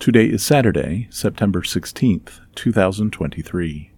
Today is Saturday, September 16th, 2023.